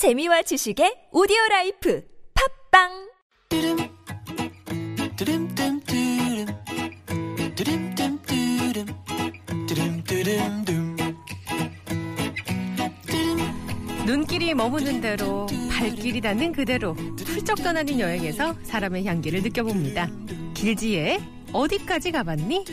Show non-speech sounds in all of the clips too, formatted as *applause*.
재미와 지식의 오디오 라이프 팟빵! 눈길이 머무는 대로 발길이 닿는 그대로 훌쩍 떠나는 여행에서 사람의 향기를 느껴봅니다. 길지에 어디까지 가봤니?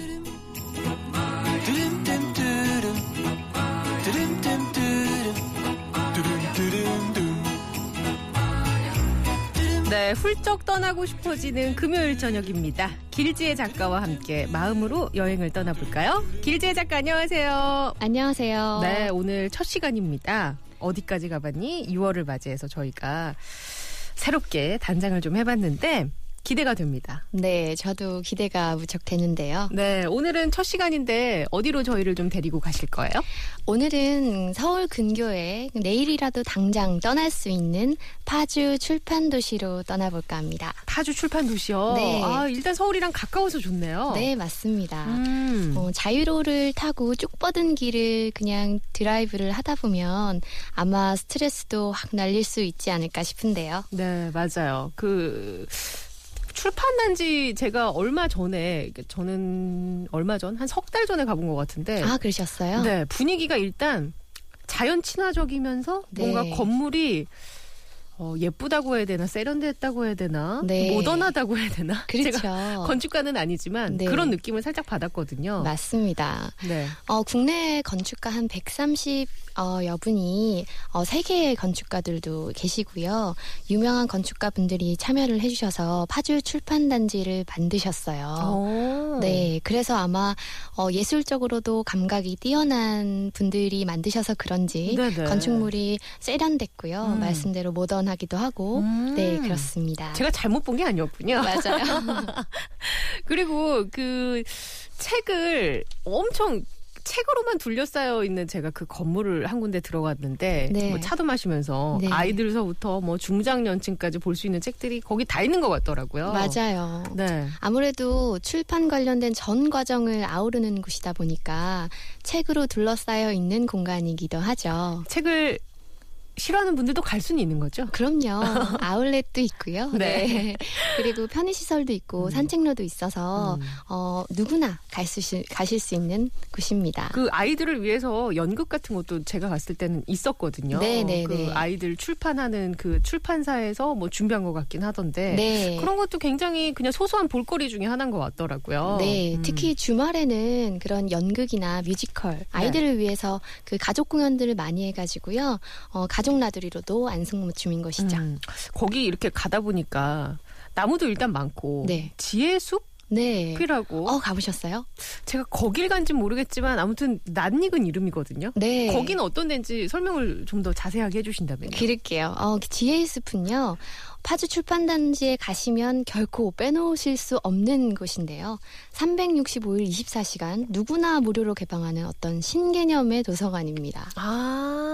네, 훌쩍 떠나고 싶어지는 금요일 저녁입니다. 길지의 작가와 함께 마음으로 여행을 떠나볼까요? 길지의 작가 안녕하세요. 안녕하세요. 네, 오늘 첫 시간입니다. 어디까지 가봤니? 6월을 맞이해서 저희가 새롭게 단장을 좀 해봤는데 기대가 됩니다. 네, 저도 기대가 무척 되는데요. 네, 오늘은 첫 시간인데 어디로 저희를 좀 데리고 가실 거예요? 오늘은 서울 근교에 내일이라도 당장 떠날 수 있는 파주 출판 도시로 떠나볼까 합니다. 파주 출판 도시요. 네. 아, 일단 서울이랑 가까워서 좋네요. 네, 맞습니다. 음. 어, 자유로를 타고 쭉 뻗은 길을 그냥 드라이브를 하다 보면 아마 스트레스도 확 날릴 수 있지 않을까 싶은데요. 네, 맞아요. 그 출판한 지 제가 얼마 전에 저는 얼마 전 한 석 달 전에 가본 것 같은데 아, 그러셨어요? 네, 분위기가 일단 자연 친화적이면서 네. 뭔가 건물이 어, 예쁘다고 해야 되나 세련됐다고 해야 되나 네. 모던하다고 해야 되나 *laughs* 그렇죠. 제가 건축가는 아니지만 네. 그런 느낌을 살짝 받았거든요. 맞습니다. 네. 어, 국내 건축가 한 130 어, 여분이 어, 세계의 건축가들도 계시고요. 유명한 건축가 분들이 참여를 해주셔서 파주 출판단지를 만드셨어요. 오. 네, 그래서 아마 어, 예술적으로도 감각이 뛰어난 분들이 만드셔서 그런지 네네. 건축물이 세련됐고요. 음. 말씀대로 모던 하기도 하고, 음. 네 그렇습니다. 제가 잘못 본 게 아니었군요. 맞아요. *laughs* 그리고 그 책을 엄청 책으로만 둘러싸여 있는 제가 그 건물을 한 군데 들어갔는데 네. 뭐 차도 마시면서 네. 아이들서부터 뭐 중장년층까지 볼 수 있는 책들이 거기 다 있는 것 같더라고요. 맞아요. 네. 아무래도 출판 관련된 전 과정을 아우르는 곳이다 보니까 책으로 둘러싸여 있는 공간이기도 하죠. 책을 싫어하는 분들도 갈 수는 있는 거죠. 그럼요. *laughs* 아울렛도 있고요. 네. 네. 그리고 편의시설도 있고 산책로도 있어서 음. 어, 누구나 갈 수, 가실 수 있는 곳입니다. 그 아이들을 위해서 연극 같은 것도 제가 갔을 때는 있었거든요. 네, 네, 그 네. 아이들 출판하는 그 출판사에서 뭐 준비한 것 같긴 하던데 네. 그런 것도 굉장히 그냥 소소한 볼거리 중에 하나인 것 같더라고요. 네, 음. 특히 주말에는 그런 연극이나 뮤지컬 아이들을 위해서 그 가족 공연들을 많이 해가지고요. 어, 가족 나들이로도 안성맞춤인 것이죠. 음, 거기 이렇게 가다 보니까 나무도 일단 많고 네. 지혜 네. 숲이라고 어 가보셨어요? 제가 거길 간지 모르겠지만 아무튼 낯익은 이름이거든요. 네. 거기는 어떤 데인지 설명을 좀 더 자세하게 해주신다면요. 드릴게요. 어, 지혜의 숲은요. 파주 출판단지에 가시면 결코 빼놓으실 수 없는 곳인데요. 365일 24시간 누구나 무료로 개방하는 어떤 신개념의 도서관입니다. 아,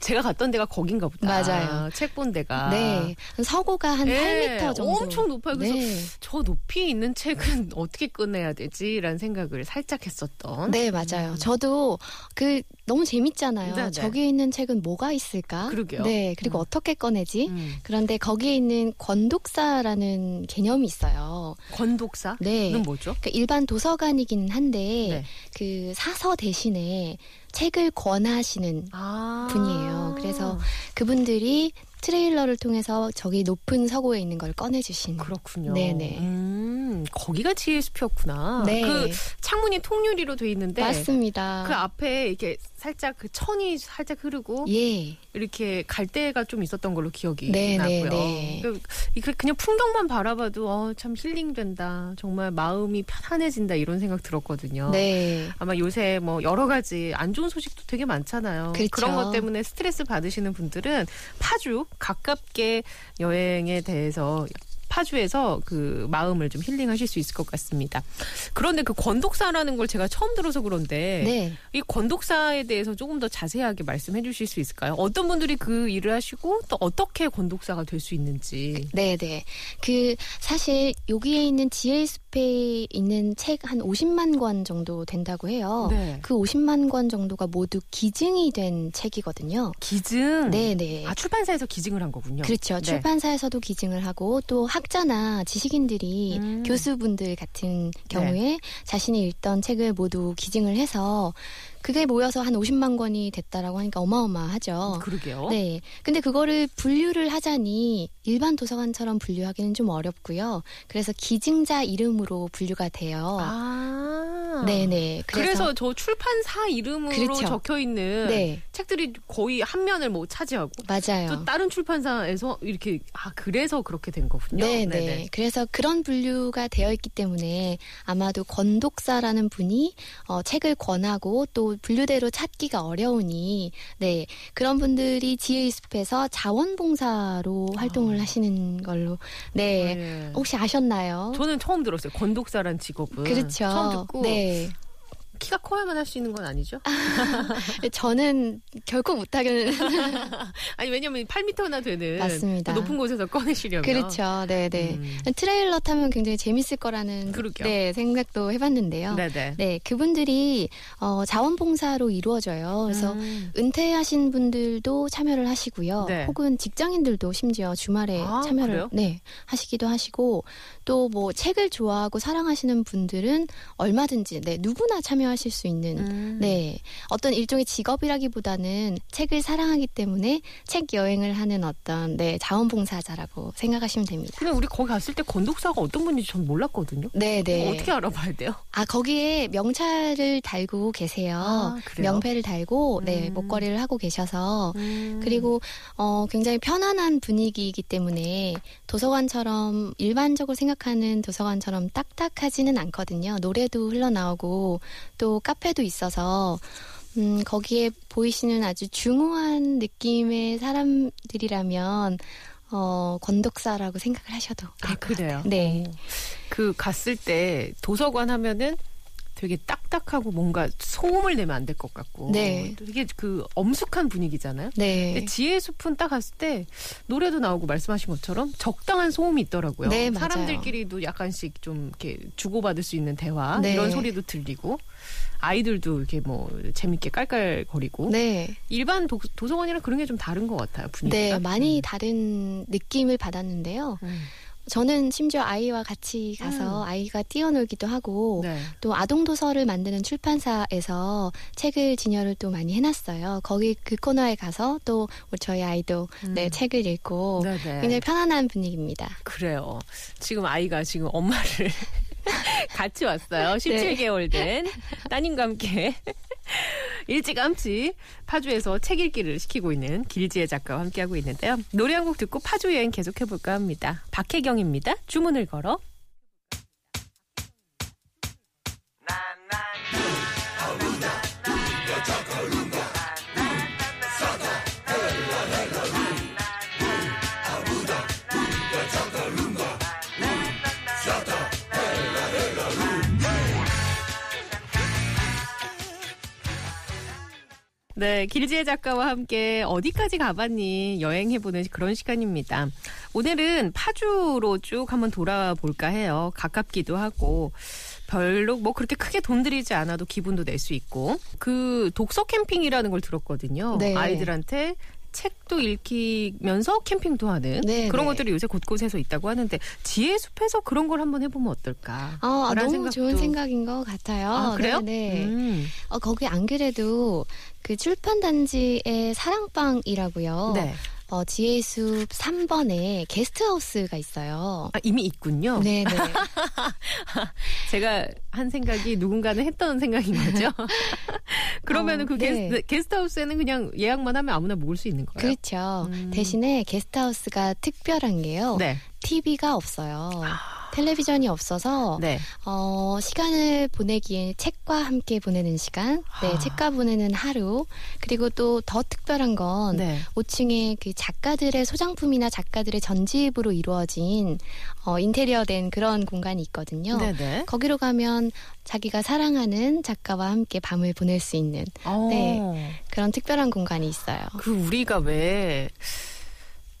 제가 갔던 데가 거긴가 보다. 맞아요. 책 본 데가. 네. 서고가 한 네, 8m 정도. 엄청 높아요. 그래서 네. 저 높이에 있는 책은 *laughs* 어떻게 꺼내야 되지라는 생각을 살짝 했었던. 네, 맞아요. 저도 그 너무 재밌잖아요. 네, 네. 저기에 있는 책은 뭐가 있을까? 그러게요. 네, 그리고 음. 어떻게 꺼내지? 음. 그런데 거기에 있는 권독사라는 개념이 있어요. 권독사? 네. 는 뭐죠? 그러니까 일반 도서관이기는 한데 네. 그 사서 대신에 책을 권하시는 아. 분이에요. 그래서 그분들이 트레일러를 통해서 저기 높은 서고에 있는 걸 꺼내주신. 그렇군요. 네네. 음, 거기가 지혜 숲이었구나. 네. 그 창문이 통유리로 돼 있는데 맞습니다. 그 앞에 이렇게 살짝 그 천이 살짝 흐르고 예. 이렇게 갈대가 좀 있었던 걸로 기억이 네, 네, 나고요. 네. 그, 이게 그냥 풍경만 바라봐도 어, 참 힐링된다. 정말 마음이 편안해진다 이런 생각 들었거든요. 네. 아마 요새 뭐 여러 가지 안 좋은 소식도 되게 많잖아요. 그렇죠. 런것 때문에 스트레스 받으시는 분들은 파주 가깝게 여행에 대해서 파주에서 그 마음을 좀 힐링하실 수 있을 것 같습니다. 그런데 그 권독사라는 걸 제가 처음 들어서 그런데 네. 이 권독사에 대해서 조금 더 자세하게 말씀해 주실 수 있을까요? 어떤 분들이 그 일을 하시고 또 어떻게 권독사가 될 수 있는지. 네, 네. 그 사실 여기에 있는 지혜의 숲에 있는 책 한 50만 권 정도 된다고 해요. 네. 그 50만 권 정도가 모두 기증이 된 책이거든요. 기증. 네, 네. 아 출판사에서 기증을 한 거군요. 그렇죠. 네. 출판사에서도 기증을 하고 또 학자나 지식인들이 음. 교수분들 같은 경우에 자신이 읽던 책을 모두 기증을 해서 그게 모여서 한 50만 권이 됐다라고 하니까 어마어마하죠. 그러게요. 네. 근데 그거를 분류를 하자니 일반 도서관처럼 분류하기는 좀 어렵고요. 그래서 기증자 이름으로 분류가 돼요. 아. 네네. 그래서, 저 출판사 이름으로 그렇죠. 적혀 있는 네. 책들이 거의 한 면을 뭐 차지하고 맞아요. 또 다른 출판사에서 이렇게 아 그래서 그렇게 된 거군요. 네, 네 네. 네. 그래서 그런 분류가 되어 있기 때문에 아마도 권독사라는 분이 어, 책을 권하고 또 분류대로 찾기가 어려우니 네 그런 분들이 지혜의 숲에서 자원봉사로 활동을 하시는 걸로 네 네. 혹시 아셨나요? 저는 처음 들었어요. 권독사란 직업은 그렇죠. 처음 듣고 네. 키가 커야만 할 수 있는 건 아니죠? *laughs* 저는 결코 못하겠는. *laughs* 아니 왜냐면 8m나 되는 맞습니다. 그 높은 곳에서 꺼내시려면 그렇죠. 네, 네. 음. 트레일러 타면 굉장히 재밌을 거라는 그러게요. 네, 생각도 해봤는데요. 네네. 네, 그분들이 어, 자원봉사로 이루어져요. 그래서 음. 은퇴하신 분들도 참여를 하시고요. 네. 혹은 직장인들도 심지어 주말에 아, 참여를 그래요? 네, 하시기도 하시고 또 뭐 책을 좋아하고 사랑하시는 분들은 얼마든지 네, 누구나 참여 하실 수 있는 음. 네. 어떤 일종의 직업이라기보다는 책을 사랑하기 때문에 책 여행을 하는 어떤 네, 자원봉사자라고 생각하시면 됩니다. 근데 우리 거기 갔을 때 권독사가 어떤 분인지 전 몰랐거든요. 네, 네. 어떻게 알아봐야 돼요? 아, 거기에 명찰을 달고 계세요. 아? 명패를 달고 네, 음. 목걸이를 하고 계셔서 음. 그리고 어, 굉장히 편안한 분위기이기 때문에 도서관처럼 일반적으로 생각하는 도서관처럼 딱딱하지는 않거든요. 노래도 흘러나오고 또 카페도 있어서 음, 거기에 보이시는 아주 중후한 느낌의 사람들이라면 어, 권독사라고 생각을 하셔도 될아것 그래요. 네. 어. 그 갔을 때 도서관 하면은 되게 딱딱하고 뭔가 소음을 내면 안 될 것 같고 네. 되게 그 엄숙한 분위기잖아요. 네. 근데 지혜 숲은 딱 갔을 때 노래도 나오고 말씀하신 것처럼 적당한 소음이 있더라고요. 네. 사람들끼리도 약간씩 좀 이렇게 주고받을 수 있는 대화 네. 이런 소리도 들리고 아이들도 이렇게 뭐 재밌게 깔깔거리고 네. 일반 도, 도서관이랑 그런 게 좀 다른 것 같아요 분위기가. 네, 많이 음. 다른 느낌을 받았는데요. 음. 저는 심지어 아이와 같이 가서 음. 아이가 뛰어놀기도 하고 네. 또 아동 도서를 만드는 출판사에서 책을 진열을 또 많이 해놨어요. 거기 그 코너에 가서 또 우리 저희 아이도 네 음. 책을 읽고 네네. 굉장히 편안한 분위기입니다. 그래요. 지금 아이가 지금 엄마를 *laughs* 같이 왔어요. 네. 17개월 된 따님과 함께 일찌감치 파주에서 책 읽기를 시키고 있는 길지혜 작가와 함께하고 있는데요. 노래 한 곡 듣고 파주 여행 계속해볼까 합니다. 박혜경입니다. 주문을 걸어. 네, 길지혜 작가와 함께 어디까지 가봤니 여행해보는 그런 시간입니다. 오늘은 파주로 쭉 한번 돌아볼까 해요. 가깝기도 하고 별로 뭐 그렇게 크게 돈 들이지 않아도 기분도 낼 수 있고 그 독서 캠핑이라는 걸 들었거든요. 네. 아이들한테 책도 읽히면서 캠핑도 하는 네, 그런 네. 것들이 요새 곳곳에서 있다고 하는데 지혜 숲에서 그런 걸 한번 해보면 어떨까? 아, 라는 너무 좋은 생각도- 생각인 것 같아요. 아, 그래요? 네. 네. 음. 어, 거기 안 그래도 그 출판 단지의 사랑방이라고요. 네. 어, 지혜의 숲 3번에 게스트하우스가 있어요. 아, 이미 있군요. 네 네. *laughs* 제가 한 생각이 누군가는 했던 생각인 거죠. *laughs* 그러면은 어, 그 네. 게스트, 게스트하우스에는 그냥 예약만 하면 아무나 묵을 수 있는 거예요. 그렇죠. 음. 대신에 게스트하우스가 특별한 게요. 네. TV가 없어요. 아, 텔레비전이 없어서 네. 어, 시간을 보내기에 책과 함께 보내는 시간, 네, 아. 책과 보내는 하루, 그리고 또 더 특별한 건 네. 5층에 그 작가들의 소장품이나 작가들의 전집으로 이루어진 어, 인테리어된 그런 공간이 있거든요. 네네. 거기로 가면 자기가 사랑하는 작가와 함께 밤을 보낼 수 있는 네. 그런 특별한 공간이 있어요. 그 우리가 왜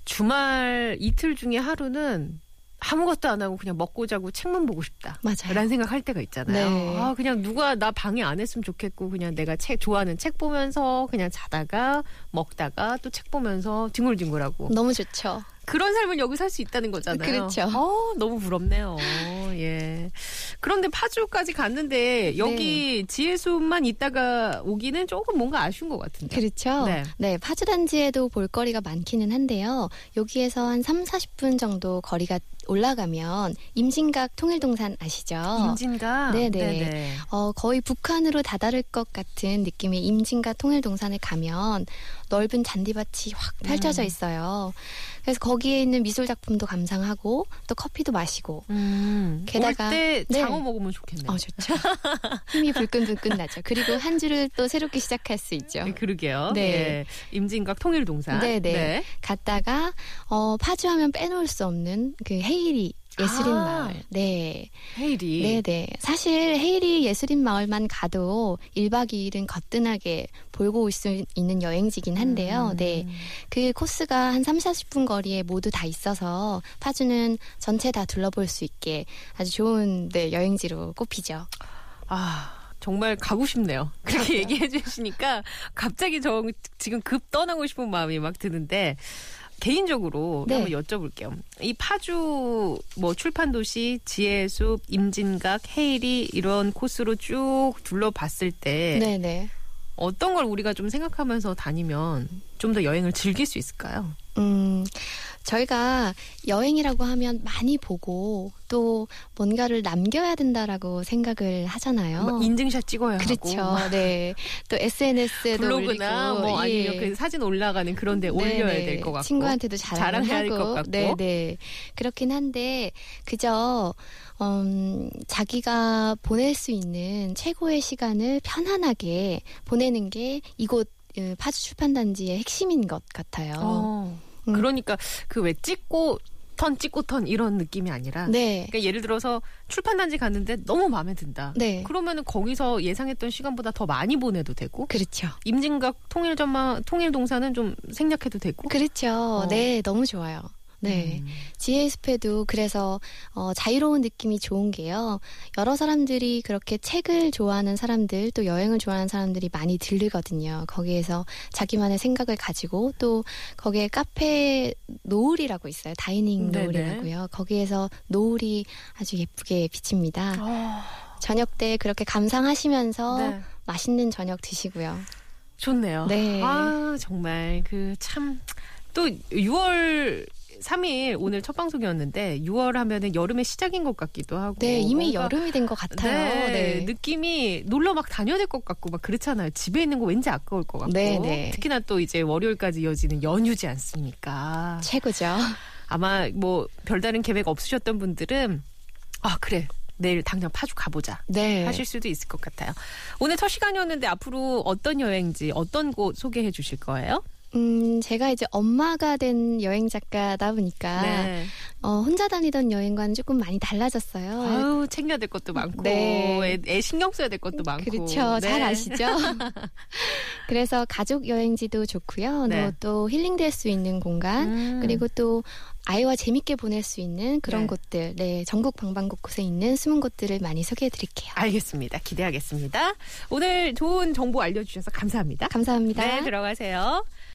주말 이틀 중에 하루는 아무것도 안 하고 그냥 먹고 자고 책만 보고 싶다. 맞아요. 라는 생각 할 때가 있잖아요. 네. 아, 그냥 누가 나 방해 안 했으면 좋겠고, 그냥 내가 책, 좋아하는 책 보면서 그냥 자다가 먹다가 또 책 보면서 뒹굴뒹굴하고. 너무 좋죠. 그런 삶을 여기 살 수 있다는 거잖아요. 그렇죠. 어, 너무 부럽네요. 예. 그런데 파주까지 갔는데 여기 네. 지혜숲만 있다가 오기는 조금 뭔가 아쉬운 것 같은데. 그렇죠. 네. 네. 파주 단지에도 볼거리가 많기는 한데요. 여기에서 한 3, 40분 정도 거리가 올라가면 임진각 통일동산 아시죠? 임진가. 네네. 어, 거의 북한으로 다다를 것 같은 느낌의 임진각 통일동산에 가면 넓은 잔디밭이 확 펼쳐져 음. 있어요. 그래서 거기에 있는 미술 작품도 감상하고 또 커피도 마시고 음. 게다가- 올때 네. 장어 먹으면 좋겠네요. 어 좋죠. *laughs* 힘이 불끈불끈 나죠. 그리고 한 주를 또 새롭게 시작할 수 있죠. 네, 그러게요. 네. 예. 임진각 통일동산. 네네. 갔다가 어, 파주하면 빼놓을 수 없는 그 헤이리 예술인 아. 마을. 네. 헤이리. 네네. 사실 헤이리 예술인 마을만 가도 1박 2일은 거뜬하게 볼고 올 수 있는 여행지긴 한데요. 음. 네. 그 코스가 한 3, 40분 거리에 모두 다 있어서 파주는 전체 다 둘러볼 수 있게 아주 좋은 네, 여행지로 꼽히죠. 아. 정말 가고 싶네요. 그렇게 얘기해 주시니까 갑자기 저 지금 급 떠나고 싶은 마음이 막 드는데 개인적으로 네. 한번 여쭤볼게요. 이 파주 뭐 출판 도시, 지혜숲, 임진각, 헤이리 이런 코스로 쭉 둘러봤을 때 네네. 어떤 걸 우리가 좀 생각하면서 다니면 좀 더 여행을 즐길 수 있을까요? 음, 저희가 여행이라고 하면 많이 보고 또 뭔가를 남겨야 된다라고 생각을 하잖아요. 막 인증샷 찍어야 그렇죠. 하고 네. 또 SNS에도 블로그나 올리고 뭐 아니면 예. 그 사진 올라가는 그런 데 올려야 네네. 될것 같고 친구한테도 자랑해야 될. 것 같고. 네 네. 그렇긴 한데 그저 음, 자기가 보낼 수 있는 최고의 시간을 편안하게 보내는 게 이곳 어, 파주 출판단지의 핵심인 것 같아요. 어, 음. 그러니까 그 왜 찍고 턴 찍고 턴 이런 느낌이 아니라 네. 그러니까 예를 들어서 출판단지 갔는데 너무 마음에 든다. 네. 그러면은 거기서 예상했던 시간보다 더 많이 보내도 되고 그렇죠. 임진각 통일점마 통일동산은 좀 생략해도 되고. 그렇죠. 어. 네, 너무 좋아요. 네. 음. 지혜 숲에도 그래서 어, 자유로운 느낌이 좋은 게요. 여러 사람들이 그렇게 책을 좋아하는 사람들 또 여행을 좋아하는 사람들이 많이 들르거든요. 거기에서 자기만의 생각을 가지고 또 거기에 카페 노을이라고 있어요. 다이닝 네네. 노을이라고요. 거기에서 노을이 아주 예쁘게 비칩니다. 아, 저녁 때 그렇게 감상하시면서 네. 맛있는 저녁 드시고요. 좋네요. 네. 아, 정말 그 참 또 6월 3일 오늘 첫 방송이었는데 6월 하면은 여름의 시작인 것 같기도 하고. 네, 이미 여름이 된 것 같아요. 네, 네. 느낌이 놀러 막 다녀야 될 것 같고 막 그렇잖아요. 집에 있는 거 왠지 아까울 것 같고. 네, 네. 특히나 또 이제 월요일까지 이어지는 연휴지 않습니까? 최고죠. 아마 뭐 별다른 계획 없으셨던 분들은 아 그래 내일 당장 파주 가보자 네. 하실 수도 있을 것 같아요. 오늘 첫 시간이었는데 앞으로 어떤 여행지 어떤 곳 소개해 주실 거예요? 음, 제가 이제 엄마가 된 여행 작가다 보니까 네. 어, 혼자 다니던 여행과는 조금 많이 달라졌어요. 아유 챙겨야 될 것도 많고 네. 애, 애 신경 써야 될 것도 많고 그렇죠. 네. 잘 아시죠? *laughs* 그래서 가족 여행지도 좋고요. 네. 또, 또 힐링될 수 있는 공간 음. 그리고 또 아이와 재밌게 보낼 수 있는 그런 네. 곳들, 네 전국 방방곳곳에 있는 숨은 곳들을 많이 소개해 드릴게요. 알겠습니다. 기대하겠습니다. 오늘 좋은 정보 알려주셔서 감사합니다. 감사합니다. 네, 들어가세요.